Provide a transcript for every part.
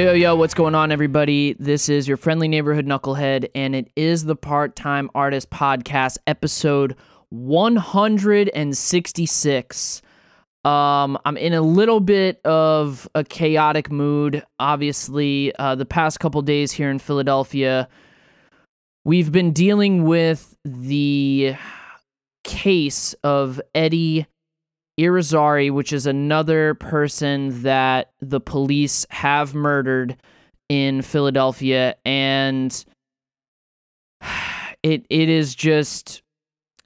Yo, yo, yo, what's going on, everybody? This is your friendly neighborhood knucklehead, and it is the Part Time Artist Podcast, episode 166. Um, I'm in a little bit of a chaotic mood. Obviously, uh, the past couple days here in Philadelphia, we've been dealing with the case of Eddie Irizarry, which is another person that the police have murdered in Philadelphia, and it it is just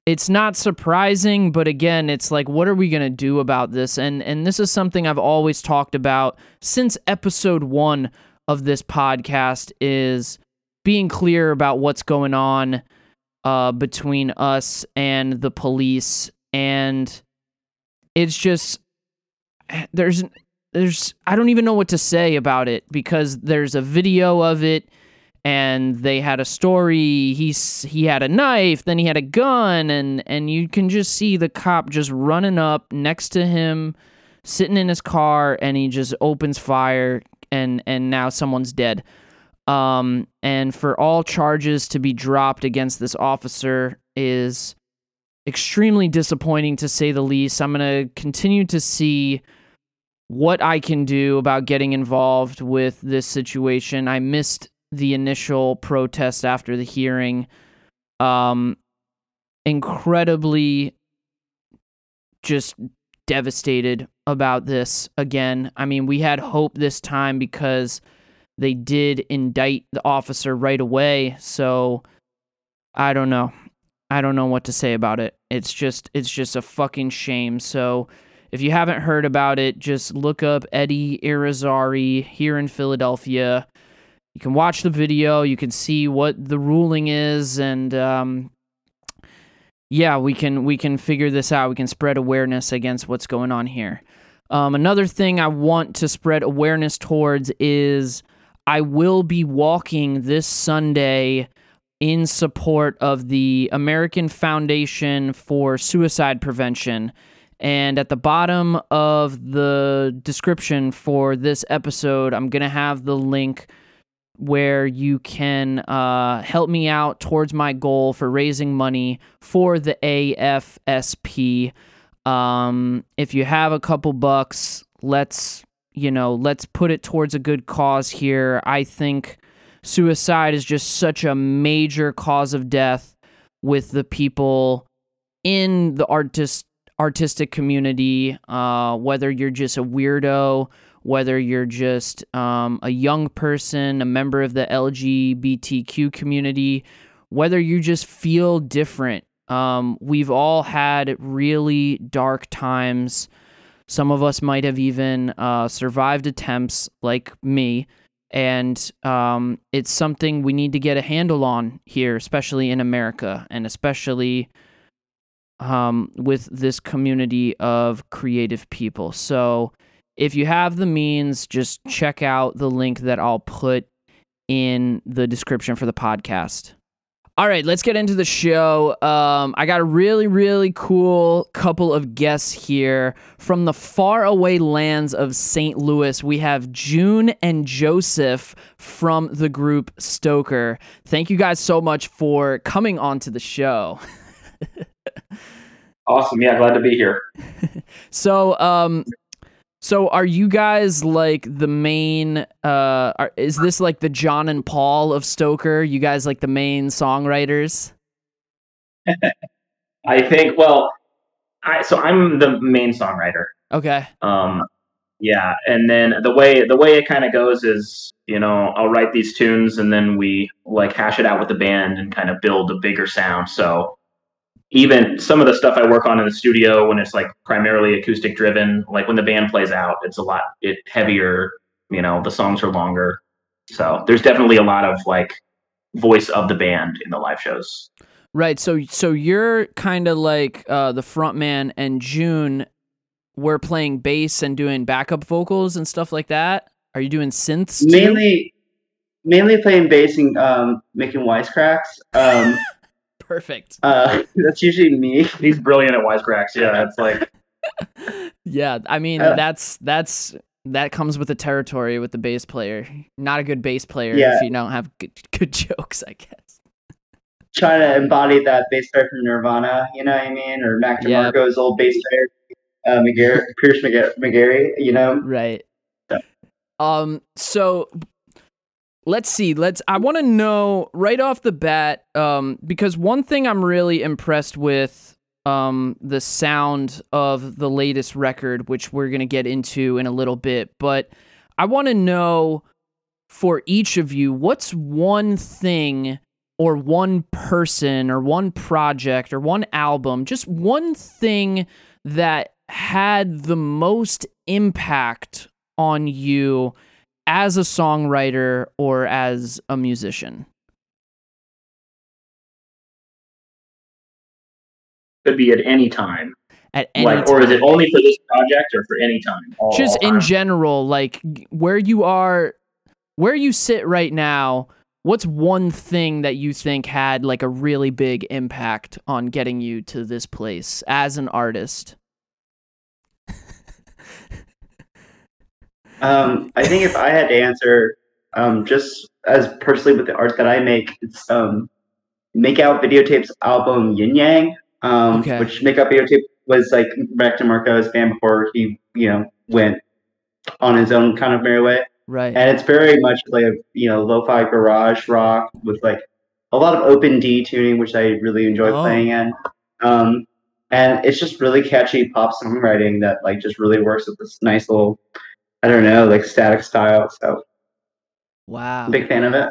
it's not surprising, but again, it's like what are we to do about this? And and this is something I've always talked about since episode 1 of this podcast is being clear about what's going on uh, between us and the police and it's just there's there's I don't even know what to say about it because there's a video of it and they had a story. He's he had a knife then he had a gun and and you can just see the cop just running up next to him sitting in his car and he just opens fire and and now someone's dead. Um and for all charges to be dropped against this officer is extremely disappointing to say the least. I'm going to continue to see what I can do about getting involved with this situation. I missed the initial protest after the hearing. Um, incredibly just devastated about this again. I mean, we had hope this time because they did indict the officer right away. So I don't know. I don't know what to say about it. It's just it's just a fucking shame. So if you haven't heard about it, just look up Eddie Irizarry here in Philadelphia. You can watch the video. You can see what the ruling is, and um, yeah, we can we can figure this out. We can spread awareness against what's going on here. Um, another thing I want to spread awareness towards is I will be walking this Sunday in support of the American Foundation for Suicide Prevention. And at the bottom of the description for this episode, I'm going to have the link where you can uh, help me out towards my goal for raising money for the AFSP. Um, if you have a couple bucks, let's you know let's put it towards a good cause here. I think suicide is just such a major cause of death with the people in the artist artistic community uh, whether you're just a weirdo whether you're just um, a young person a member of the lgbtq community whether you just feel different. Um, we've all had really dark times. Some of us might have even uh, survived attempts like me and um, it's something we need to get a handle on here, especially in America, and especially um, with this community of creative people. So, if you have the means, just check out the link that I'll put in the description for the podcast. All right, let's get into the show. Um, I got a really, really cool couple of guests here from the faraway lands of St. Louis. We have June and Joseph from the group Stoker. Thank you guys so much for coming onto the show. awesome. Yeah, glad to be here. so, um, so are you guys like the main uh are, is this like the John and Paul of Stoker? You guys like the main songwriters? I think well, I so I'm the main songwriter. Okay. Um yeah, and then the way the way it kind of goes is, you know, I'll write these tunes and then we like hash it out with the band and kind of build a bigger sound. So even some of the stuff I work on in the studio when it's like primarily acoustic driven, like when the band plays out, it's a lot it heavier, you know, the songs are longer. So there's definitely a lot of like voice of the band in the live shows. Right. So so you're kind of like uh, the front man and June we're playing bass and doing backup vocals and stuff like that. Are you doing synths? Too? Mainly mainly playing bass and um, making wisecracks. Um, Perfect. Uh, that's usually me. He's brilliant at wisecracks. Yeah, it's like. yeah, I mean uh, that's that's that comes with the territory with the bass player. Not a good bass player Yeah. if you don't have good, good jokes, I guess. Trying to embody that bass player from Nirvana, you know what I mean? Or Mac Yeah. DeMarco's old bass player, uh, McGarry, Pierce McGarry, McGarry, you know? Right. Um. So let's see. Let's. I want to know right off the bat. Um. Because one thing I'm really impressed with. Um. The sound of the latest record, which we're gonna get into in a little bit, but I want to know for each of you, what's one thing or one person or one project or one album, just one thing that had the most impact on you as a songwriter or as a musician? Could be at any time. At any Like, or is it only for this project or for any time? All- just all in time? general, like where you are, where you sit right now. What's one thing that you think had like a really big impact on getting you to this place as an artist? Um, I think if I had to answer, um, just as personally with the art that I make, it's um, Make Out Videotapes album Yin Yang, um, Okay. which Make Out Videotape was like Mac DeMarco's band before he, you know, went on his own kind of merry way. Right. And it's very much like, a you know, lo-fi garage rock with like a lot of open D tuning, which I really enjoy Oh. playing in. Um, and it's just really catchy pop songwriting that like just really works with this nice little, I don't know, like static style. So wow. Big fan of it.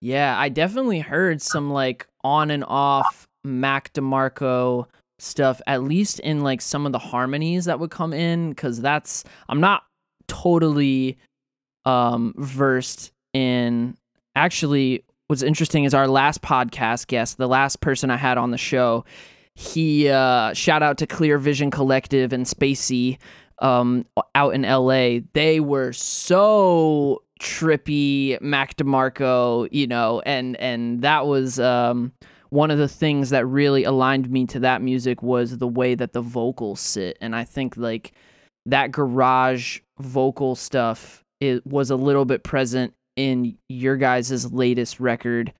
Yeah, I definitely heard some like on and off Mac DeMarco stuff, at least in like some of the harmonies that would come in, because that's I'm not totally um versed in actually what's interesting is our last podcast guest, the last person I had on the show, he uh shout out to Clear Vision Collective and Spacey um out in LA. They were so trippy Mac DeMarco, you know, and and that was um one of the things that really aligned me to that music was the way that the vocals sit and I think like that garage vocal stuff it was a little bit present in your guys' latest record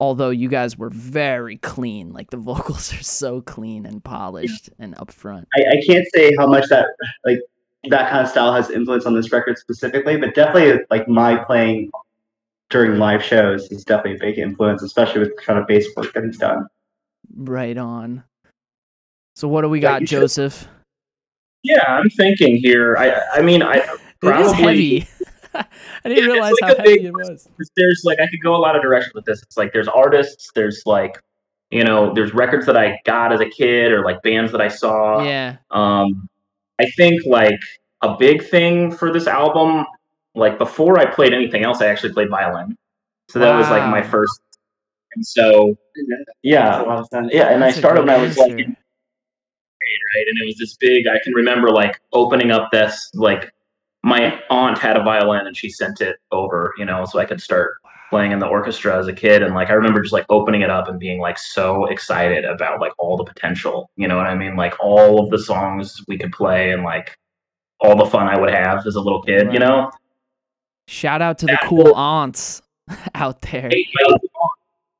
although you guys were very clean like the vocals are so clean and polished and upfront I, I can't say how much that like that kind of style has influence on this record specifically, but definitely like my playing during live shows is definitely a big influence, especially with the kind of bass work that he's done. right on so what do we Yeah, got you should- joseph Yeah, I'm thinking here. I I mean, I it is probably heavy i didn't Yeah, realize like how a big- it was there's like I could go a lot of directions with this. It's like there's artists, there's like you know, there's records that I got as a kid or like bands that I saw. yeah Um, I think like a big thing for this album, like before I played anything else, I actually played violin. So that was like my first. And so yeah, That's a lot of fun. yeah, and I That's a started when I was like answer. in grade, right? And it was this big. I can remember like opening up this like my aunt had a violin and she sent it over, you know, so I could start playing in the orchestra as a kid. And like I remember just like opening it up and being like so excited about like all the potential, you know what I mean? Like all of the songs we could play and like all the fun I would have as a little kid, you know? shout out to the cool aunts out there Hey, my aunt,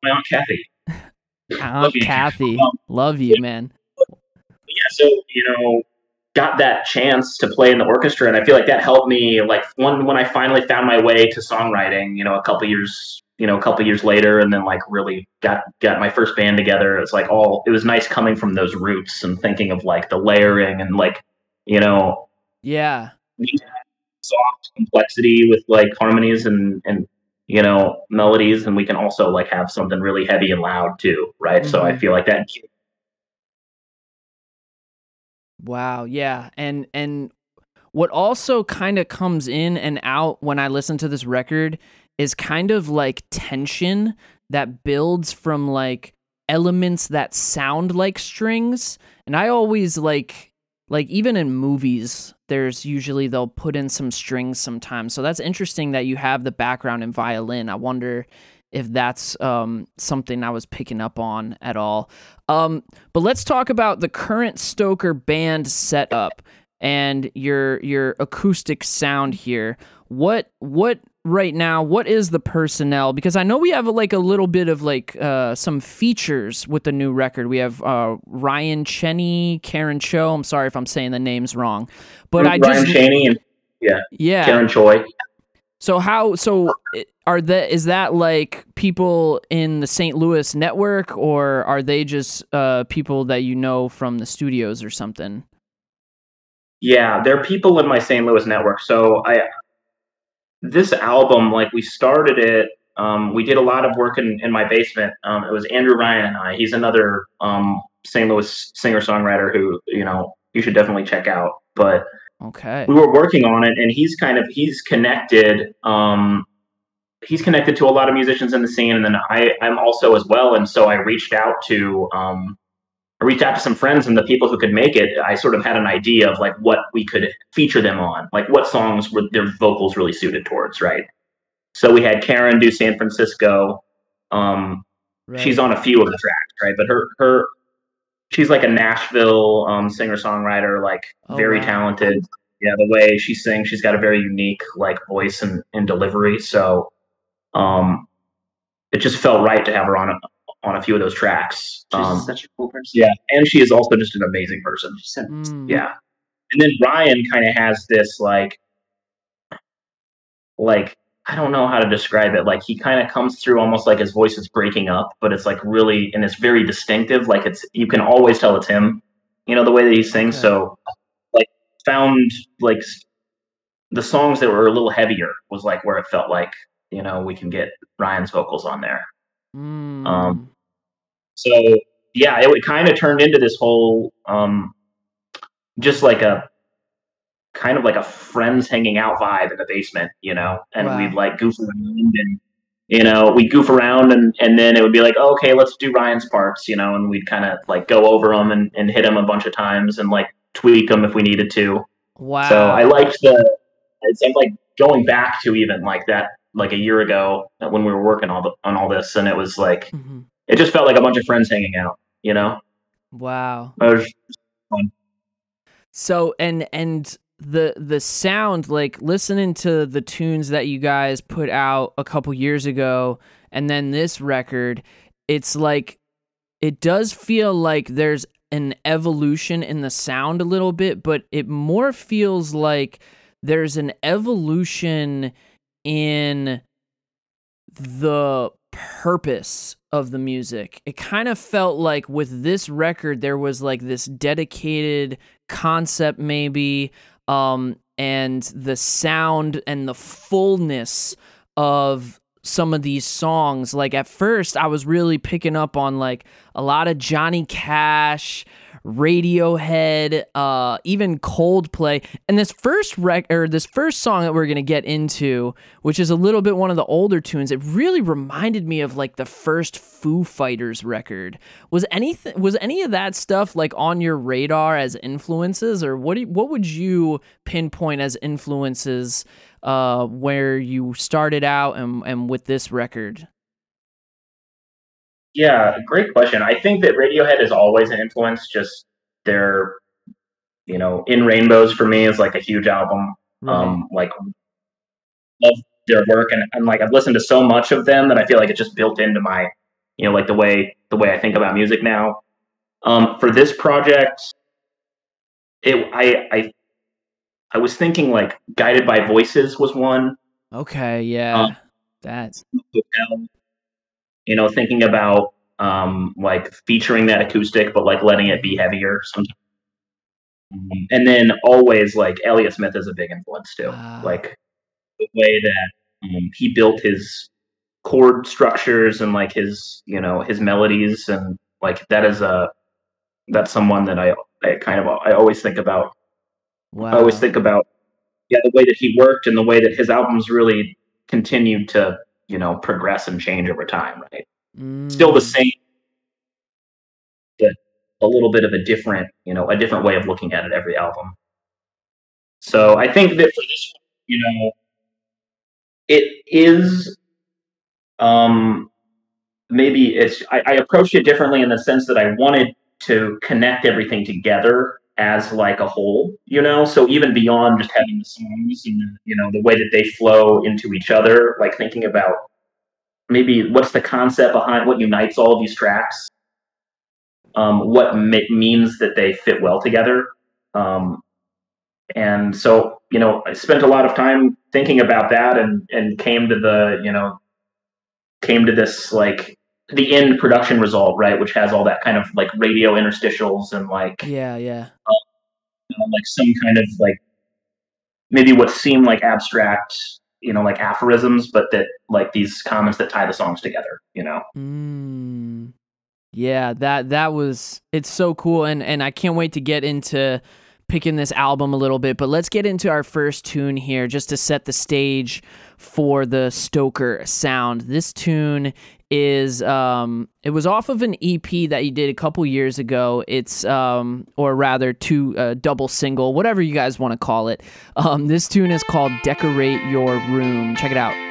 my aunt Kathy. aunt you. kathy Um, love you man yeah, so you know, got that chance to play in the orchestra, and I feel like that helped me. Like one when I finally found my way to songwriting, you know, a couple years, you know, a couple years later, and then like really got got my first band together. It's like all it was nice coming from those roots and thinking of like the layering and like you know yeah soft complexity with like harmonies and and you know melodies, and we can also like have something really heavy and loud too, right? So I Mhm. feel like that Wow, yeah. And and what also kind of comes in and out when I listen to this record is kind of like tension that builds from like elements that sound like strings. And I always like like even in movies there's usually they'll put in some strings sometimes. So that's interesting that you have the background in violin. I wonder if that's um, something I was picking up on at all. Um, but let's talk about the current Stoker band setup. and your your acoustic sound here. What what right now? What is the personnel? Because I know we have like a little bit of like uh, some features with the new record. We have uh, Ryan Cheney, Karen Cho. I'm sorry if I'm saying the names wrong, but I Ryan just Cheney and yeah, yeah. Karen Choi. So how so are that is that like people in the St. Louis network or are they just uh people that you know from the studios or something? Yeah, they're people in my St. Louis network. So I this album, like we started it, um, we did a lot of work in, in my basement. Um, it was Andrew Ryan and I. He's another um, St. Louis singer songwriter who you know you should definitely check out. But Okay. we were working on it, and he's kind of he's connected. Um, he's connected to a lot of musicians in the scene, and then I I'm also as well. And so I reached out to um, I reached out to some friends and the people who could make it. I sort of had an idea of like what we could feature them on, like what songs were their vocals really suited towards, right? So we had Karen do San Francisco. Um, She's on a few of the tracks, right? But her her she's like a Nashville um, singer songwriter, like Oh, very wow. talented. Yeah, the way she sings, she's got a very unique like voice and, and delivery. So um it just felt right to have her on a, on a few of those tracks. She's Um, such a cool person. yeah, and she is also just an amazing person. Mm. Yeah. And then Ryan kind of has this like like I don't know how to describe it. Like he kind of comes through almost like his voice is breaking up, but it's like really and it's very distinctive. Like it's you can always tell it's him. You know the way that he sings. Okay. So like found like the songs that were a little heavier was like where it felt like you know we can get Ryan's vocals on there. Mm. Um, So yeah, it, it kind of turned into this whole um, just like a kind of like a friends hanging out vibe in the basement, you know, and Wow. we'd like goof around and you know we'd goof around and and then it would be like oh, okay let's do Ryan's parts, you know, and we'd kind of like go over them and, and hit them a bunch of times and like tweak them if we needed to. wow. So I liked the it's I'm like going back to even like that like a year ago when we were working all the, on all this and it was like Mhm. it just felt like a bunch of friends hanging out, you know. Wow. So and and the the sound like listening to the tunes that you guys put out a couple years ago and then this record it's like it does feel like there's an evolution in the sound a little bit but it more feels like there's an evolution in the purpose of the music. It kind of felt like with this record there was like this dedicated concept maybe um and the sound and the fullness of some of these songs. Like at first I was really picking up on like a lot of Johnny Cash, Radiohead, uh even Coldplay. And this first rec or this first song that we're to get into, which is a little bit one of the older tunes, it really reminded me of like the first Foo Fighters record. Was anything was any of that stuff like on your radar as influences or what you, what would you pinpoint as influences uh where you started out and and with this record? Yeah, great question. I think that Radiohead is always an influence. Just their, you know, In Rainbows for me is like a huge album. Um, like love their work, and, and like I've listened to so much of them that I feel like it just built into my, you know, like the way the way I think about music now. Um, for this project, it I I I was thinking like Guided by Voices was one. Okay, yeah. Um, that hotel, you know, thinking about um, like featuring that acoustic, but like letting it be heavier sometimes. And then always like Elliott Smith is a big influence too. Ah. Like the way that um, he built his chord structures and like his, you know, his melodies and like that is a that's someone that I I kind of I always think about wow. I always think about yeah the way that he worked and the way that his albums really continued to you know progress and change over time. Right, still the Mm. same, but a little bit of a different you know a different way of looking at it every album. So I think that for this, you know, it is um maybe it's I, I approached it differently in the sense that I wanted to connect everything together as like a whole, you know. So even beyond just having the songs and you know the way that they flow into each other, like thinking about maybe what's the concept behind what unites all these tracks, um, what ma- means that they fit well together, um, and so you know I spent a lot of time thinking about that and and came to the you know came to this like the end production result, right, which has all that kind of like radio interstitials and like Yeah, yeah. you know, like some kind of like maybe what seem like abstract, you know, like aphorisms, but that like these comments that tie the songs together, you know. Mm. Yeah, that that was it's so cool and and I can't wait to get into picking this album a little bit, but let's get into our first tune here just to set the stage for the Stoker sound. This tune is um it was off of an EP that he did a couple years ago. It's um or rather two uh, double single, whatever you guys want to call it. Um this tune is called Decorate Your Room. Check it out.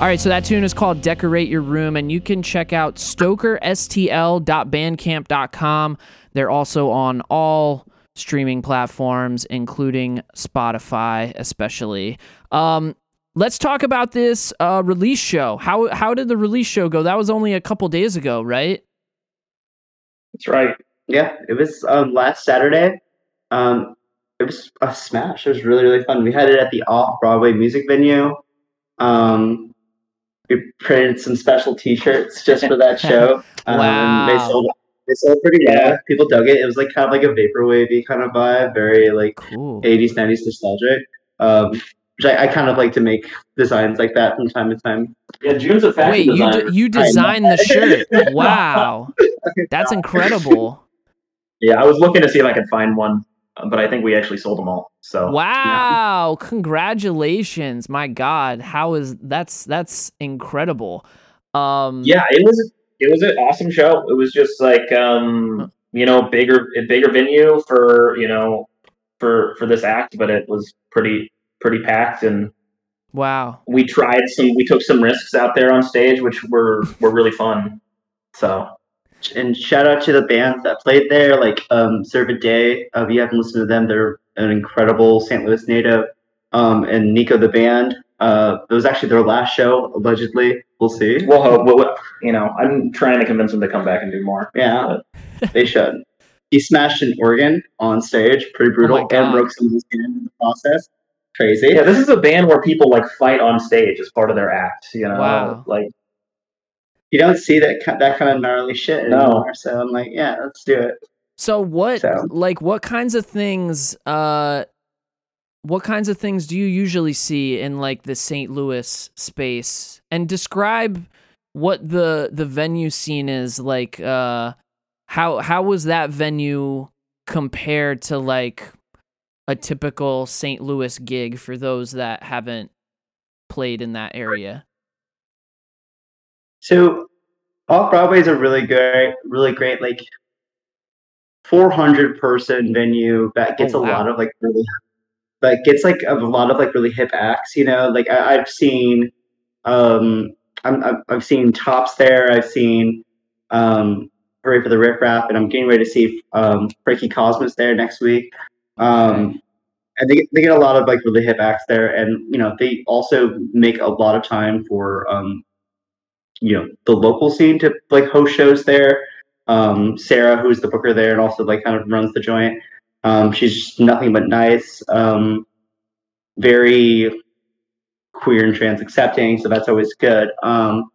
All right, so that tune is called Decorate Your Room, and you can check out stokerstl.bandcamp.com. They're also on all streaming platforms, including Spotify, especially. Um, let's talk about this uh, release show. How how did the release show go? That was only a couple days ago, right? That's right. Yeah, it was um, last Saturday. Um, it was a smash. It was really really fun. We had it at the Off Broadway Music Venue. Um, we printed some special T-shirts just for that show. Um, Wow. They sold they sold pretty well. People dug it. It was like kind of like a vaporwavy kind of vibe, very like Cool. 80s 90s nostalgic. Um, which I, I kind of like to make designs like that from time to time. Yeah, June's a fashion Wait, you designer. d- you designed the shirt? Wow, that's incredible. yeah, I was looking to see if I could find one, but I think we actually sold them all. So Wow, congratulations. My god, how is that's that's incredible. Um yeah, it was it was an awesome show. It was just like um, you know bigger a bigger venue for you know for for this act, but it was pretty pretty packed and wow. we tried some we took some risks out there on stage which were were really fun. So And shout out to the bands that played there, like um, Serve a Day. Uh, if you haven't listened to them, they're an incredible St. Louis native. Um, and Nico the band. Uh, it was actually their last show, allegedly. We'll see. we'll hope. We'll, you know, I'm trying to convince them to come back and do more. Yeah, they should. He smashed an organ on stage, pretty brutal, Oh and broke some of his hand in the process. Crazy. Yeah, this is a band where people like fight on stage as part of their act. You know, Wow. like You don't see that ki- that kind of gnarly shit No. anymore. So I'm like, yeah, let's do it. So what So- like what kinds of things uh what kinds of things do you usually see in like the St. Louis space? And describe what the the venue scene is like uh how how was that venue compared to like a typical St. Louis gig for those that haven't played in that area? So off Broadway is a really great, really great like 400 person venue that gets Oh, a lot of like really, that gets like a lot of like really hip acts. You know, like I, I've seen, um, I'm, I've, I've seen Tops there. I've seen, um, Hurray for the Riff Raff, and I'm getting ready to see um, Frankie Cosmos there next week. Um, and they, they get a lot of like really hip acts there, and you know they also make a lot of time for um, you know the local scene to like host shows there. Um, Sarah, who's the booker there, and also like kind of runs the joint. Um, she's just nothing but nice. Um, very queer and trans accepting, so that's always good. Um,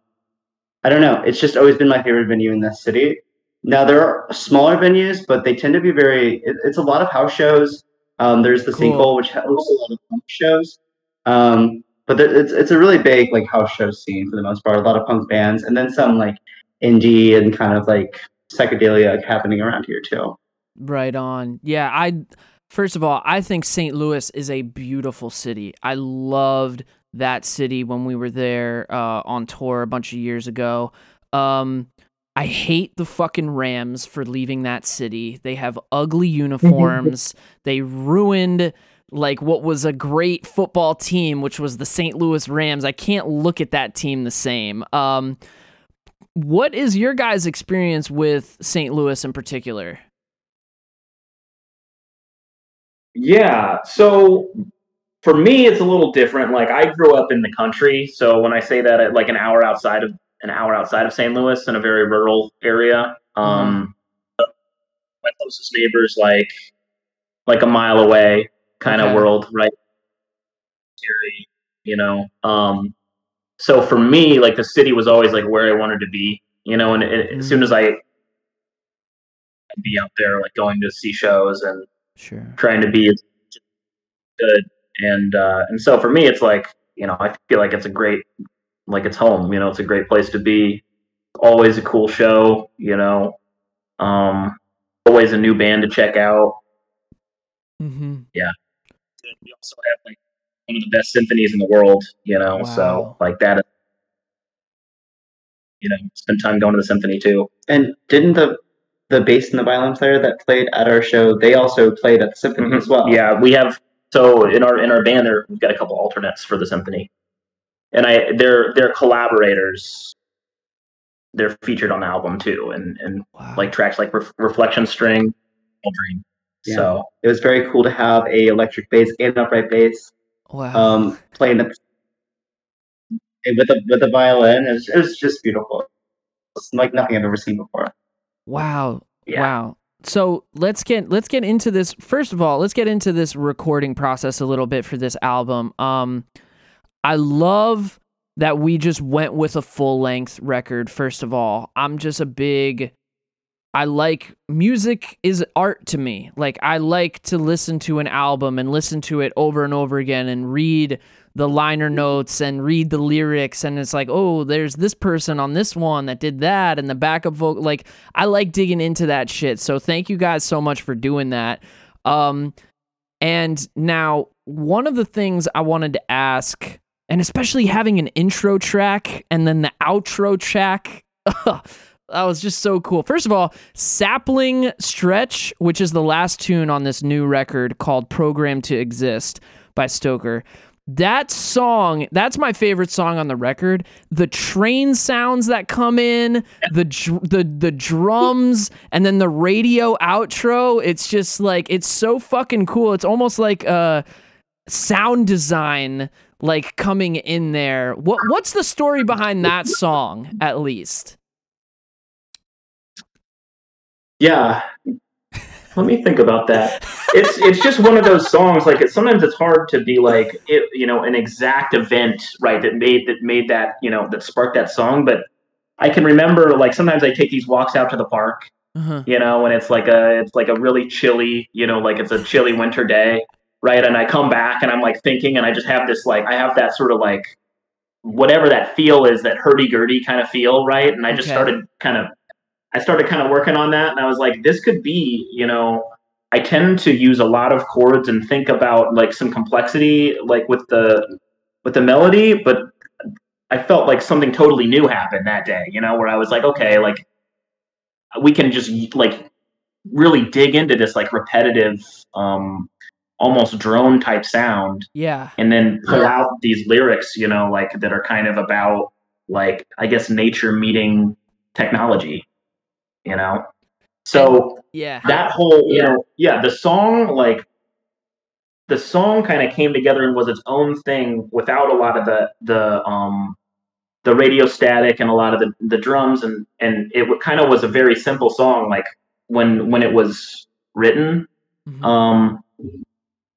I don't know. It's just always been my favorite venue in this city. Now there are smaller venues, but they tend to be very. It, it's a lot of house shows. Um, there's the Cool. Sinkhole, which hosts a lot of punk shows. Um, but there, it's it's a really big like house show scene for the most part. A lot of punk bands, and then some like indie and kind of like psychedelia happening around here too. Right on. Yeah, I first of all, I think St. Louis is a beautiful city. I loved that city when we were there uh, on tour a bunch of years ago. Um, I hate the fucking Rams for leaving that city. They have ugly uniforms. they ruined like what was a great football team, which was the St. Louis Rams. I can't look at that team the same. Um, what is your guys' experience with St. Louis in particular? Yeah. So for me, it's a little different. Like I grew up in the country, so when I say that, at like an hour outside of an hour outside of St. Louis in a very rural area, um, my closest neighbors like like a mile away, kind of Okay. world, right? You know. Um, so for me, like the city was always like where I wanted to be, you know. And it, as soon as I I'd be out there, like going to see shows and Sure. trying to be good and uh and so for me it's like you know i feel like it's a great like it's home you know it's a great place to be always a cool show you know um always a new band to check out Mm-hmm. We also have like one of the best symphonies in the world you know Wow. so like that you know spend time going to the symphony too And didn't the the bass and the violin player that played at our show, they also played at the symphony Mhm. as well. yeah we have so in our in our band there we've got a couple alternates for the symphony and I they're they're collaborators. They're featured on the album too, and and Wow. like tracks like Ref- Reflection String, Dream. Yeah. So It was very cool to have a electric bass and upright bass wow. um, playing the with the with the violin. It was, it was just beautiful. It's like nothing I've ever seen before. Wow. Yeah. Wow. So let's get let's get into this. First of all, let's get into this recording process a little bit for this album. Um, I love that we just went with a full length record. First of all, I'm just a big. I like music is art to me. Like I like to listen to an album and listen to it over and over again and read the liner notes and read the lyrics and it's like, "Oh, there's this person on this one that did that and the backup vocal like I like digging into that shit. So thank you guys so much for doing that. Um and now one of the things I wanted to ask and especially having an intro track and then the outro track that was just so cool. First of all, Sapling Stretch, which is the last tune on this new record called Programmed to Exist by Stoker. That song, that's my favorite song on the record. The train sounds that come in, the the the drums, and then the radio outro. It's just like it's so fucking cool. It's almost like uh sound design like coming in there. What what's the story behind that song at least? Yeah, let me think about that. It's it's just one of those songs. Like it's, sometimes it's hard to be like it, you know, an exact event, right? That made that made that you know that sparked that song. But I can remember like sometimes I take these walks out to the park, Uh-huh. you know, and it's like a it's like a really chilly, you know, like it's a chilly winter day, right? And I come back and I'm like thinking, and I just have this like I have that sort of like whatever that feel is, that hurdy gurdy kind of feel, right? And I just Okay. started kind of I started kind of working on that, and I was like, this could be, you know. I tend to use a lot of chords and think about like some complexity, like with the with the melody, but I felt like something totally new happened that day, you know, where I was like, okay, like we can just like really dig into this like repetitive, um, almost drone type sound, Yeah. and then pull out these lyrics, you know, like that are kind of about like I guess nature meeting technology, you know. So Yeah. that whole you know yeah the song like the song kind of came together and was its own thing without a lot of the the um the radio static and a lot of the the drums and and it kind of was a very simple song like when when it was written Mhm. um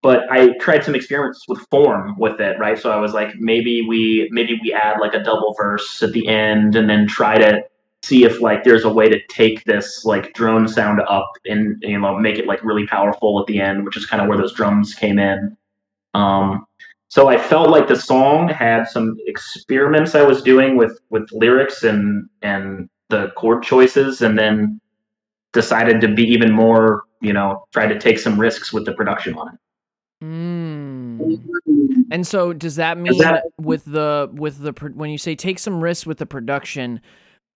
but I tried some experiments with form with it, right? So I was like, maybe we maybe we add like a double verse at the end, and then try to see if like there's a way to take this like drone sound up and you know make it like really powerful at the end, which is kind of where those drums came in. Um, so I felt like the song had some experiments I was doing with with lyrics and and the chord choices, and then decided to be even more, you know, try to take some risks with the production on it. Mm. And so does that mean that- with the with the when you say take some risks with the production,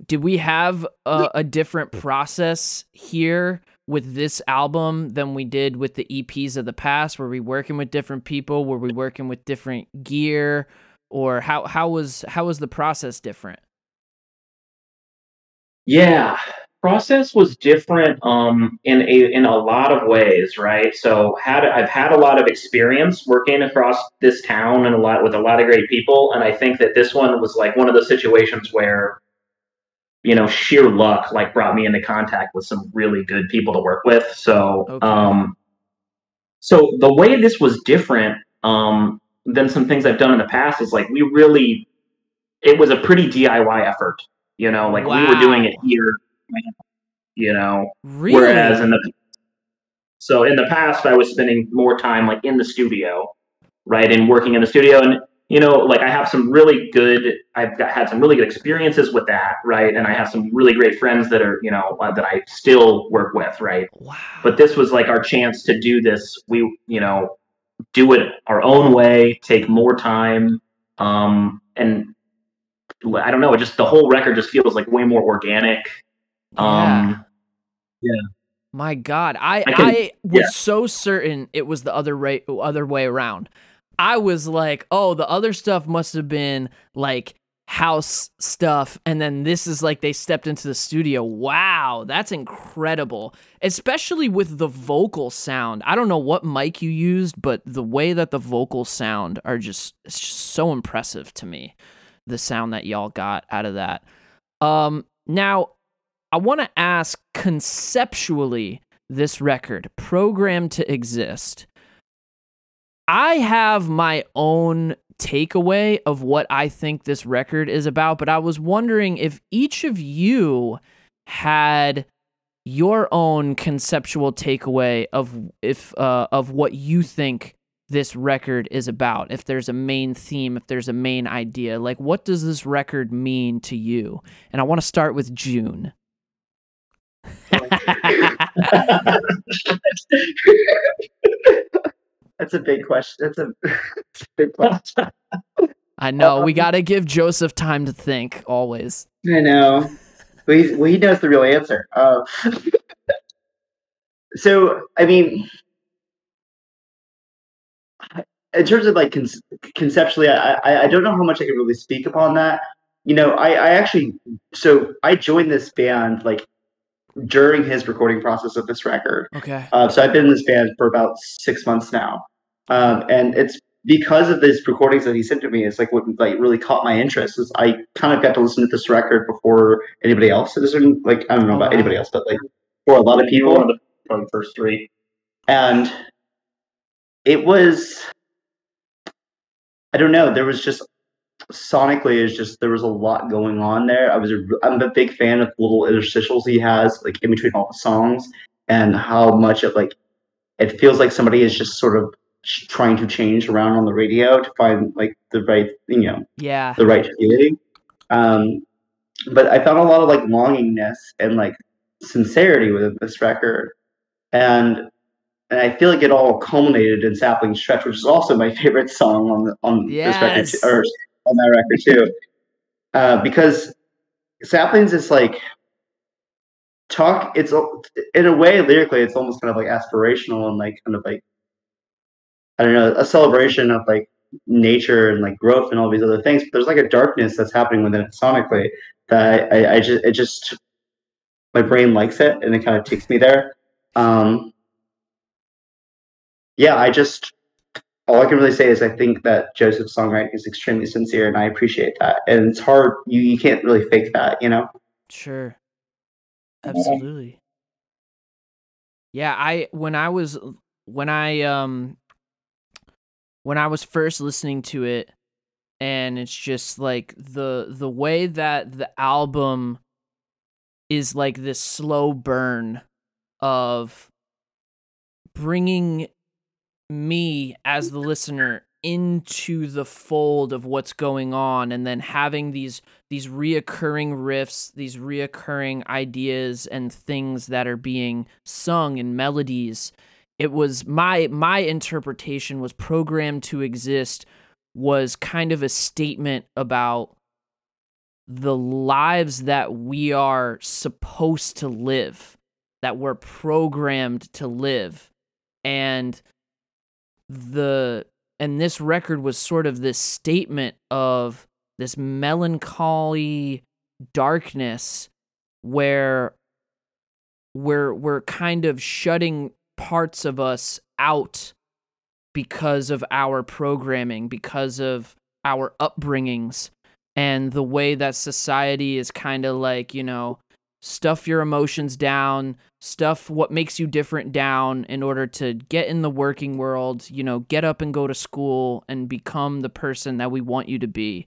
did we have a, a different process here with this album than we did with the EPs of the past? Were we working with different people? Were we working with different gear? Or how how was how was the process different? Yeah, process was different um, in a in a lot of ways, right? So had I've had a lot of experience working across this town and a lot with a lot of great people, and I think that this one was like one of those situations where you know sheer luck like brought me into contact with some really good people to work with. So Okay. um, so the way this was different um, than some things I've done in the past is like we really it was a pretty DIY effort. You know, like we were doing it here. You know, Really? whereas in the so in the past I was spending more time like in the studio, right, and working in the studio, and you know, like I have some really good, I've got, had some really good experiences with that, right, and I have some really great friends that are, you know, uh, that I still work with, right, wow. but this was like our chance to do this we you know do it our own way take more time um and i don't know it just the whole record just feels like way more organic um yeah. My God, I I, I was yeah. so certain it was the other way other way around. I was like, oh, the other stuff must have been like house stuff and then this is like they stepped into the studio. Wow that's incredible. Especially with the vocal sound. I don't know what mic you used but the way that the vocals sound are just it's just so impressive to me the sound that y'all got out of that. Um now i want to ask conceptually this record programmed to exist I have my own takeaway of what I think this record is about, but I was wondering if each of you had your own conceptual takeaway of if uh, of what you think this record is about. If there's a main theme, if there's a main idea, like what does this record mean to you? And I want to start with June. That's a big question. That's a, that's a big question. I know we got to give Joseph time to think always. I know. Well he knows the real answer. Uh, so, I mean, in terms of like con- conceptually, I, I I don't know how much I can really speak upon that. You know, I I actually so I joined this band like during his recording process of this record. Okay. Uh, so I've been in this band for about six months now, um, and it's because of these recordings that he sent to me. It's like what like really caught my interest. Is I kind of got to listen to this record before anybody else. It isn't like I don't know about wow. anybody else, but like for a lot of You were one people, of the, one of the first three. and it was I don't know. There was just sonically, is just there was a lot going on there. I was a, I'm a big fan of the little interstitials he has like in between all the songs, and how much of like it feels like somebody is just sort of trying to change around on the radio to find like the right you know Yeah. the right feeling. Um, but I found a lot of like longingness and like sincerity with this record, and and I feel like it all culminated in "Sapling Stretch," which is also my favorite song on the on this record or on that record too, uh, because "Saplings" is like talk. It's in a way lyrically, it's almost kind of like aspirational and like kind of like I don't know, a celebration of like nature and like growth and all these other things. But there's like a darkness that's happening within it sonically that I, I just it just my brain likes it and it kind of takes me there. Um, yeah, I just all I can really say is I think that Joseph's songwriting is extremely sincere and I appreciate that. And it's hard you, you can't really fake that, you know? Sure. Absolutely. Yeah, I when I was when I um when I was first listening to it and it's just like the the way that the album is like this slow burn of bringing me as the listener into the fold of what's going on and then having these these reoccurring riffs, these reoccurring ideas and things that are being sung in melodies. It was my my interpretation was programmed to exist was kind of a statement about the lives that we are supposed to live, that we're programmed to live. And the and this record was sort of this statement of this melancholy darkness where we're we're kind of shutting parts of us out because of our programming because of our upbringings and the way that society is kind of like you know stuff your emotions down stuff what makes you different down in order to get in the working world you know get up and go to school and become the person that we want you to be.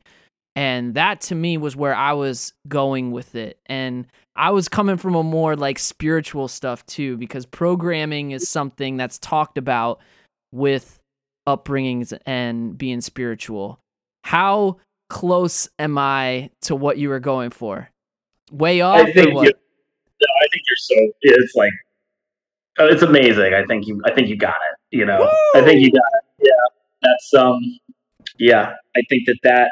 And that to me was where i was going with it. And i was coming from a more like spiritual stuff too because programming is something that's talked about with upbringings and being spiritual. How close am i to what you were going for way off I think or you, what? no, I think you're so. It's like uh, it's amazing. I think you. I think you got it. You know. I think you got it. Yeah. That's um. Yeah. I think that that.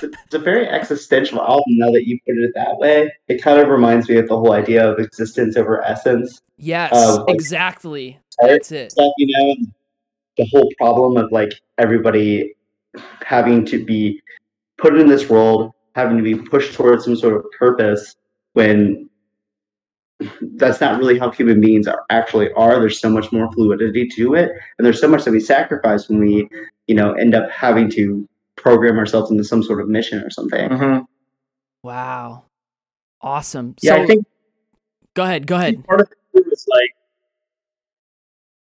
It's a very existential album now that you put it that way. It kind of reminds me of the whole idea of existence over essence. yes uh, like- exactly that's it Stuff, you know, the whole problem of like everybody having to be put in this world, having to be pushed towards some sort of purpose when that's not really how human beings are actually are. There's so much more fluidity to it, and there's so much that we sacrifice when we, you know, end up having to program ourselves into some sort of mission or something. Mhm. Wow. Awesome. Yeah, so I think go ahead, go ahead. part of it too is like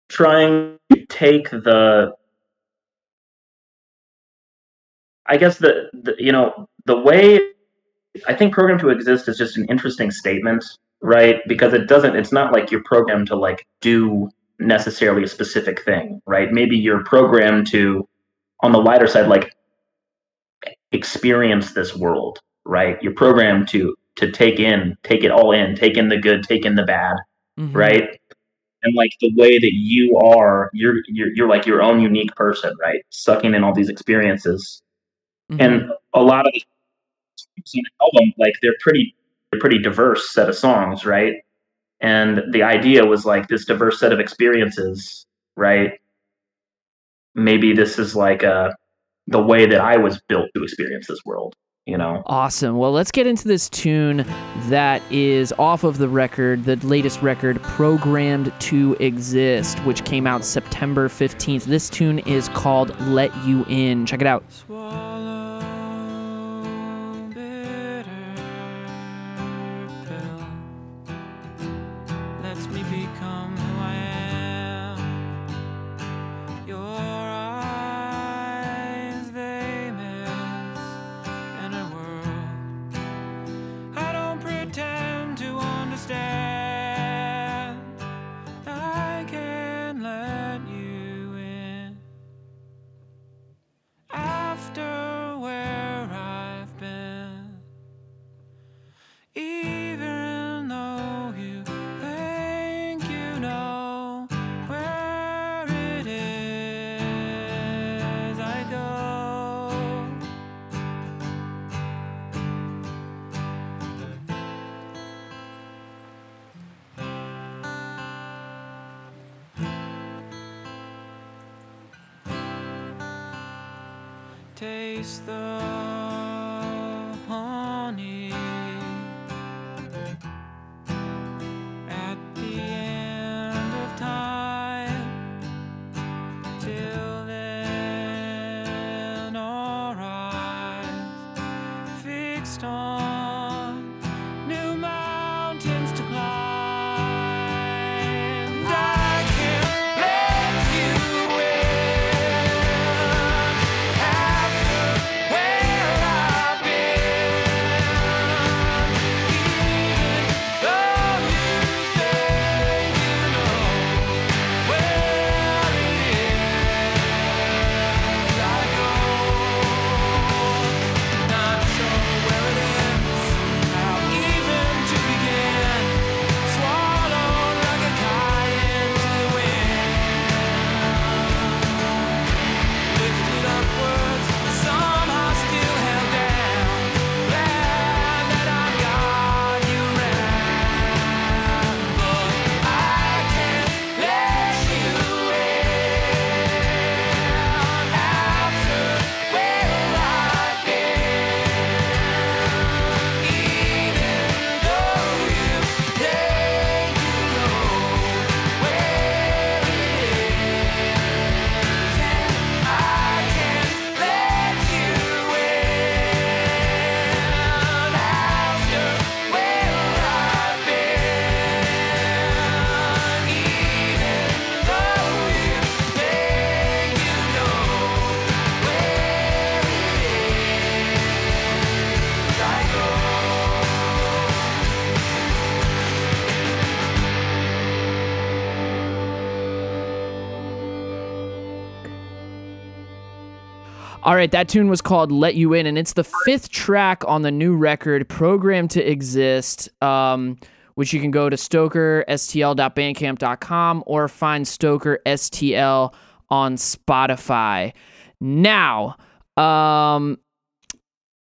trying to take the I guess the, the you know the way I think Programmed to Exist is just an interesting statement, right? Because it doesn't it's not like you're programmed to like do necessarily a specific thing, right? Maybe you're programmed to on the lighter side like experience this world, right? You're programmed to to take in, take it all in, take in the good, take in the bad, Mhm. right? And like the way that you are, you're you're you're like your own unique person, right? Sucking in all these experiences, Mhm. and a lot of the songs in the album, like they're pretty, they're pretty diverse set of songs, right? And the idea was like this diverse set of experiences, right? Maybe this is like uh the way that I was built to experience this world, you know? Awesome. Well, let's get into this tune that is off of the record, the latest record, Programmed to Exist, which came out September 15th. This tune is called Let You In. Check it out. Taste the All right, that tune was called Let You In, and it's the fifth track on the new record, Programmed to Exist, um, which you can go to stokerstl.bandcamp.com or find Stoker STL on Spotify. Now, um,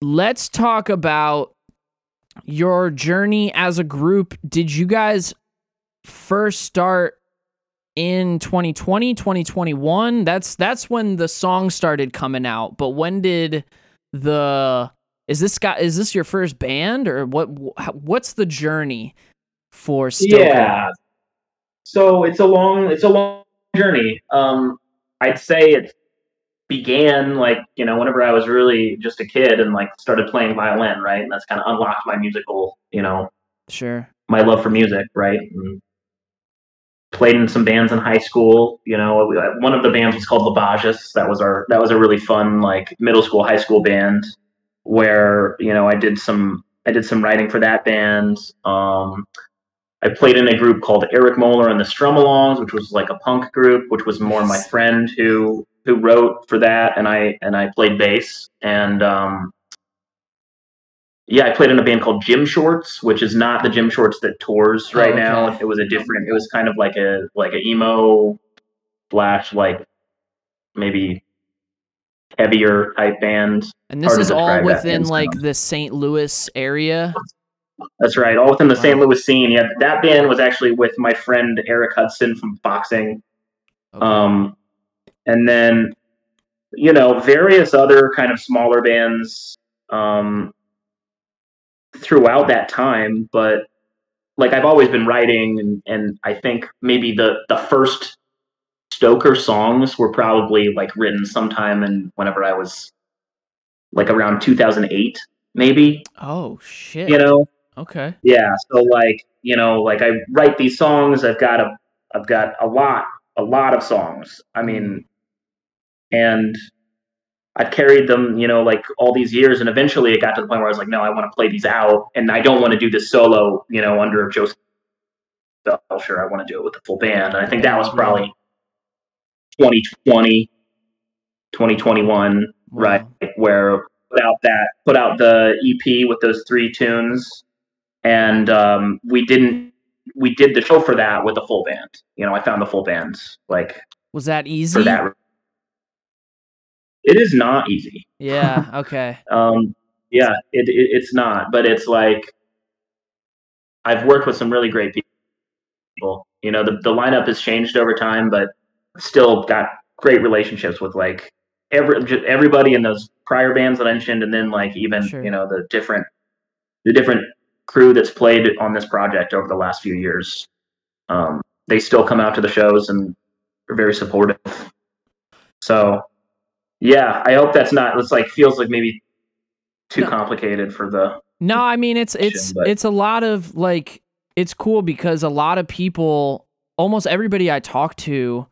let's talk about your journey as a group. Did you guys first start in 2020, 2021? That's that's when the song started coming out. But when did the is this guy is this your first band or what what's the journey for Stoker? Yeah. So it's a long it's a long journey. Um, I'd say it began like you know whenever I was really just a kid and like started playing violin, right? And that's kind of unlocked my musical, you know, Sure. my love for music, right? And played in some bands in high school. You know, one of the bands was called Lavages. That was our that was a really fun like middle school, high school band where you know I did some I did some writing for that band. Um, I played in a group called Eric Moeller and the Strumalongs, which was like a punk group, which was more my friend who who wrote for that, and I and I played bass. And um, yeah, I played in a band called Gym Shorts, which is not the Gym Shorts that tours right Oh, now. It was a different. It was kind of like a like a emo slash like maybe heavier type band. And this Hard is all within like the St. Louis area. That's right, all within the St. Louis scene. Yeah, that band was actually with my friend Eric Hudson from boxing. Okay. Um, and then, you know, various other kind of smaller bands um, throughout that time. But like I've always been writing, and, and I think maybe the the first Stoker songs were probably like written sometime and whenever I was like around 2008, maybe. oh shit. You know, Okay. yeah so like you know like i write these songs i've got a i've got a lot a lot of songs i mean mm. and i've carried them you know like all these years and eventually it got to the point where i was like no i want to play these out and i don't want to do this solo you know under Joseph Belcher. i want to do it with the full band and i think that was probably 2020 2021 right where put out that put out the ep with those three tunes and um, we didn't we did the show for that with the full band you know i found the full band like Was that easy? for that it is not easy Yeah. Okay. um, yeah it, it, it's not but it's like i've worked with some really great people you know the, the lineup has changed over time but still got great relationships with like every just everybody in those prior bands that i mentioned and then like even Sure. you know the different the different crew that's played on this project over the last few years um, they still come out to the shows and are very supportive so yeah i hope that's not it's like feels like maybe too No. complicated for the No, I mean it's it's but- it's a lot of like it's cool because a lot of people, almost everybody I talk to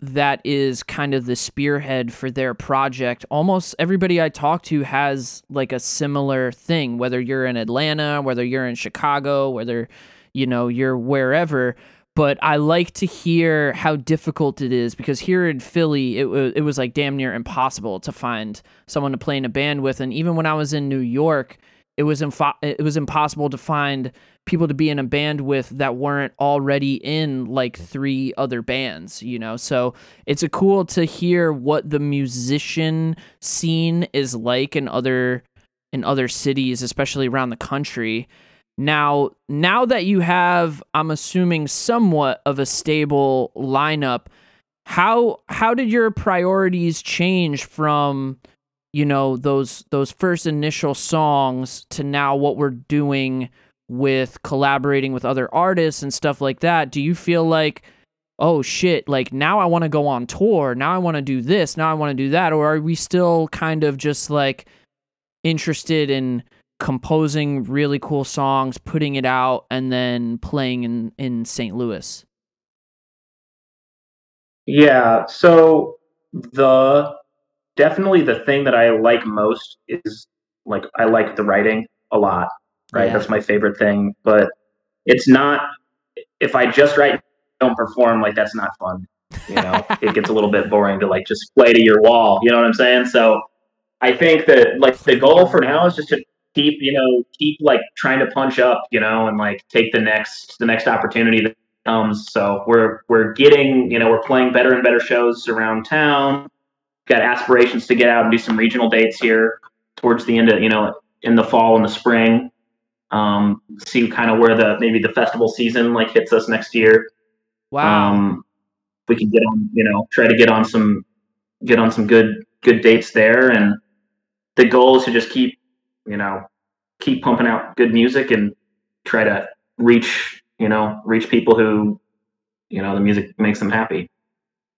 that is kind of the spearhead for their project, almost everybody I talk to has like a similar thing, whether you're in Atlanta, whether you're in Chicago, whether you know, you're wherever. But I like to hear how difficult it is because here in Philly, it was it was like damn near impossible to find someone to play in a band with, and even when I was in New York, it was it was impossible to find people to be in a band with that weren't already in like three other bands, you know. So it's a cool to hear what the musician scene is like in other in other cities, especially around the country. Now, now that you have, I'm assuming, somewhat of a stable lineup, how how did your priorities change from you know those those first initial songs to now what we're doing with collaborating with other artists and stuff like that? Do you feel like oh shit like now i want to go on tour now i want to do this now i want to do that or are we still kind of just like interested in composing really cool songs putting it out and then playing in in st louis Yeah. So the definitely the thing that I like most is like I like the writing a lot. Right. Yeah. That's my favorite thing. But it's not if I just write don't perform, like that's not fun. You know, it gets a little bit boring to like just play to your wall. You know what I'm saying? So I think that like the goal for now is just to keep, you know, keep like trying to punch up, you know, and like take the next the next opportunity that comes. So we're we're getting, you know, we're playing better and better shows around town. Got aspirations to get out and do some regional dates here towards the end of, you know, in the fall and the spring. Um, see kind of where the maybe the festival season like hits us next year. wow Um, we can get on, you know, try to get on some get on some good good dates there. And the goal is to just keep, you know, keep pumping out good music and try to reach, you know, reach people who, you know, the music makes them happy.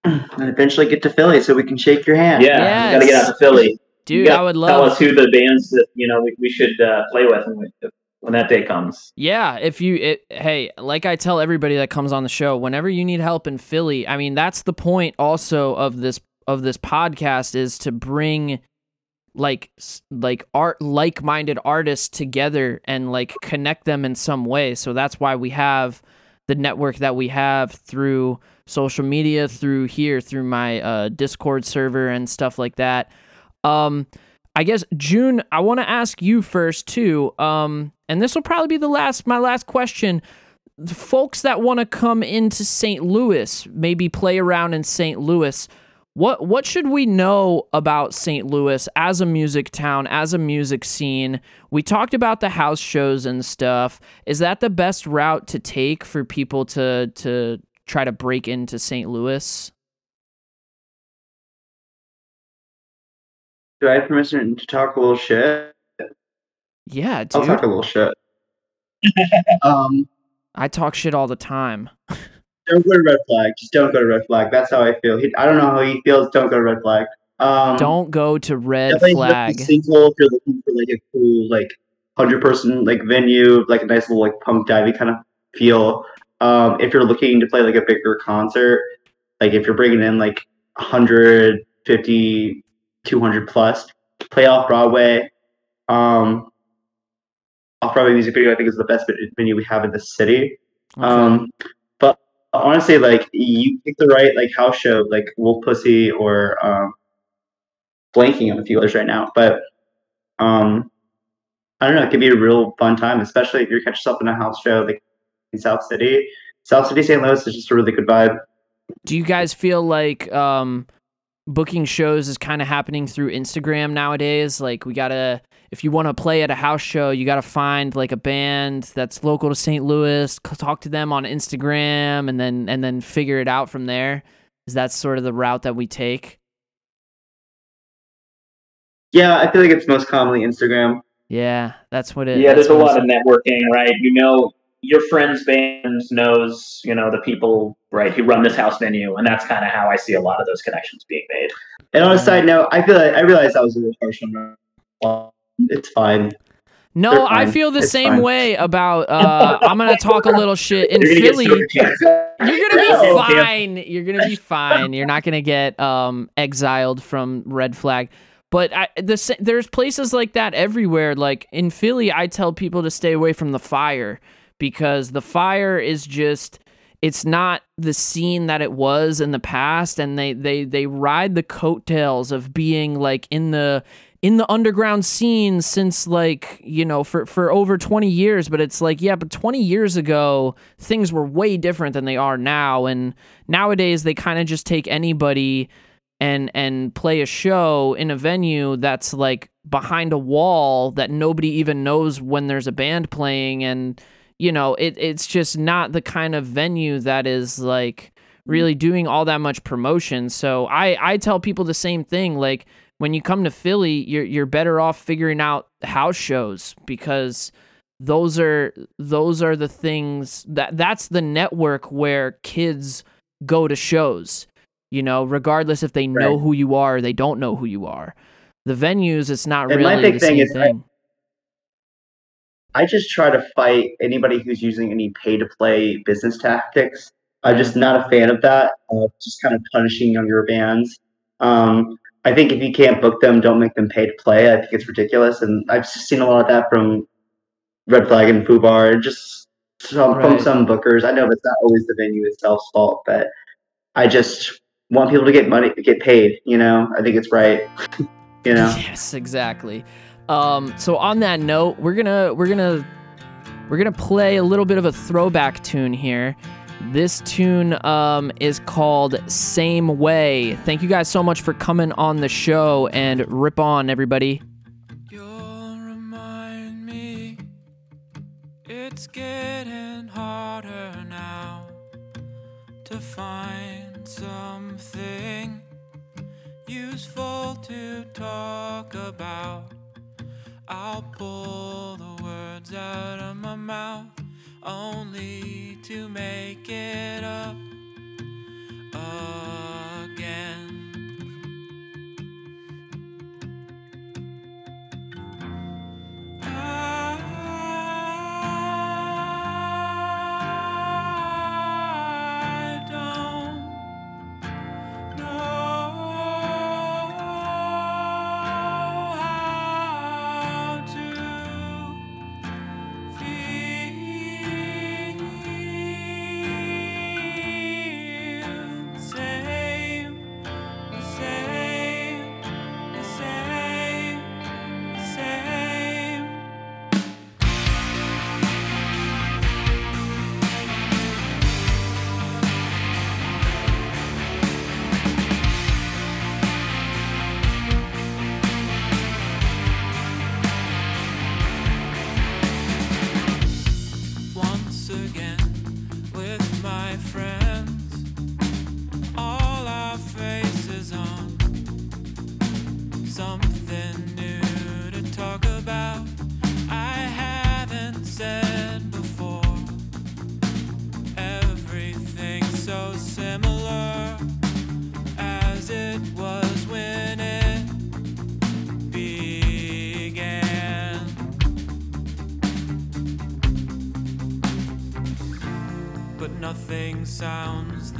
And eventually get to Philly so we can shake your hand. Yeah, we gotta get out to Philly. Dude, gotta I would love. Tell us who the bands that you know we, we should uh, play with when, we, when that day comes. Yeah, if you it, hey, like I tell everybody that comes on the show, whenever you need help in Philly, I mean that's the point also of this of this podcast is to bring like like art like-minded artists together and like connect them in some way. So that's why we have the network that we have through social media, through here, through my uh, Discord server and stuff like that. Um, I guess June, I want to ask you first too. Um, and this will probably be the last my last question. The folks that want to come into St. Louis, maybe play around in St. Louis, what what should we know about St. Louis as a music town, as a music scene? We talked about the house shows and stuff. Is that the best route to take for people to to try to break into St. Louis? Do I have permission to talk a little shit? Yeah, I'll talk a little shit. um, I talk shit all the time. don't go to Red Flag. Just don't go to Red Flag. That's how I feel. He, I don't know how he feels. Don't go to Red Flag. Um, Don't go to red flag. Single if you're looking for like a cool like hundred person like venue, like a nice little like punk divey kind of feel. Um, if you're looking to play like a bigger concert, like if you're bringing in like 150, 200 plus, play off Broadway. Um, off Broadway music video, I think is the best venue we have in the city. Okay. Um, honestly, like you pick the right like house show, like Wolf Pussy or um, blanking on a few others right now. But um, I don't know. It could be a real fun time, especially if you catch yourself in a house show like in South City. South City, St. Louis is just a really good vibe. Do you guys feel like um, booking shows is kind of happening through Instagram nowadays? Like we gotta, if you want to play at a house show, you gotta find like a band that's local to St. Louis, talk to them on Instagram, and then and then figure it out from there. Is that sort of the route that we take? Yeah, I feel like it's most commonly Instagram. Yeah, that's what it. yeah, there's a lot of networking, right? You know, your friend's band knows, you know, the people, right, who run this house venue, and that's kind of how I see a lot of those connections being made. And on a uh-huh. side note, I feel like I realized I was a little harsh on. It's fine. No, I feel the It's same fine. way about. Uh, I'm gonna talk a little shit in You're Philly. get super chance. You're gonna be fine. You're gonna be fine. You're not gonna get um exiled from Red Flag. But I, the there's places like that everywhere. Like in Philly, I tell people to stay away from the fire because the fire is just it's not the scene that it was in the past and they they they ride the coattails of being like in the in the underground scene since like you know for for over 20 years but it's like yeah but 20 years ago things were way different than they are now. And nowadays they kind of just take anybody and and play a show in a venue that's like behind a wall that nobody even knows when there's a band playing. And you know it it's just not the kind of venue that is like really doing all that much promotion. So i i tell people the same thing like when you come to Philly, you're you're better off figuring out house shows because those are those are the things that that's the network where kids go to shows. You know, regardless if they know who you are or they don't know who you are. The venues, it's not And my really big the thing same is I- thing. I just try to fight anybody who's using any pay to play business tactics. I'm just not a fan of that. Uh, just kind of punishing younger bands. Um, I think if you can't book them, don't make them pay to play. I think it's ridiculous, and I've seen a lot of that from Red Flag and Fubar, just some, from some bookers. I know it's not always the venue itself's fault, but I just want people to get money, to get paid. You know, I think it's right. you know. Yes, exactly. Um, so on that note, we're gonna we're gonna we're gonna play a little bit of a throwback tune here. This tune um, is called Same Way. Thank you guys so much for coming on the show and rip on, everybody. It's getting harder now to find something useful to talk about. I'll pull the words out of my mouth only to make it up again. I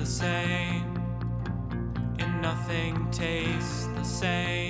same, and nothing tastes the same.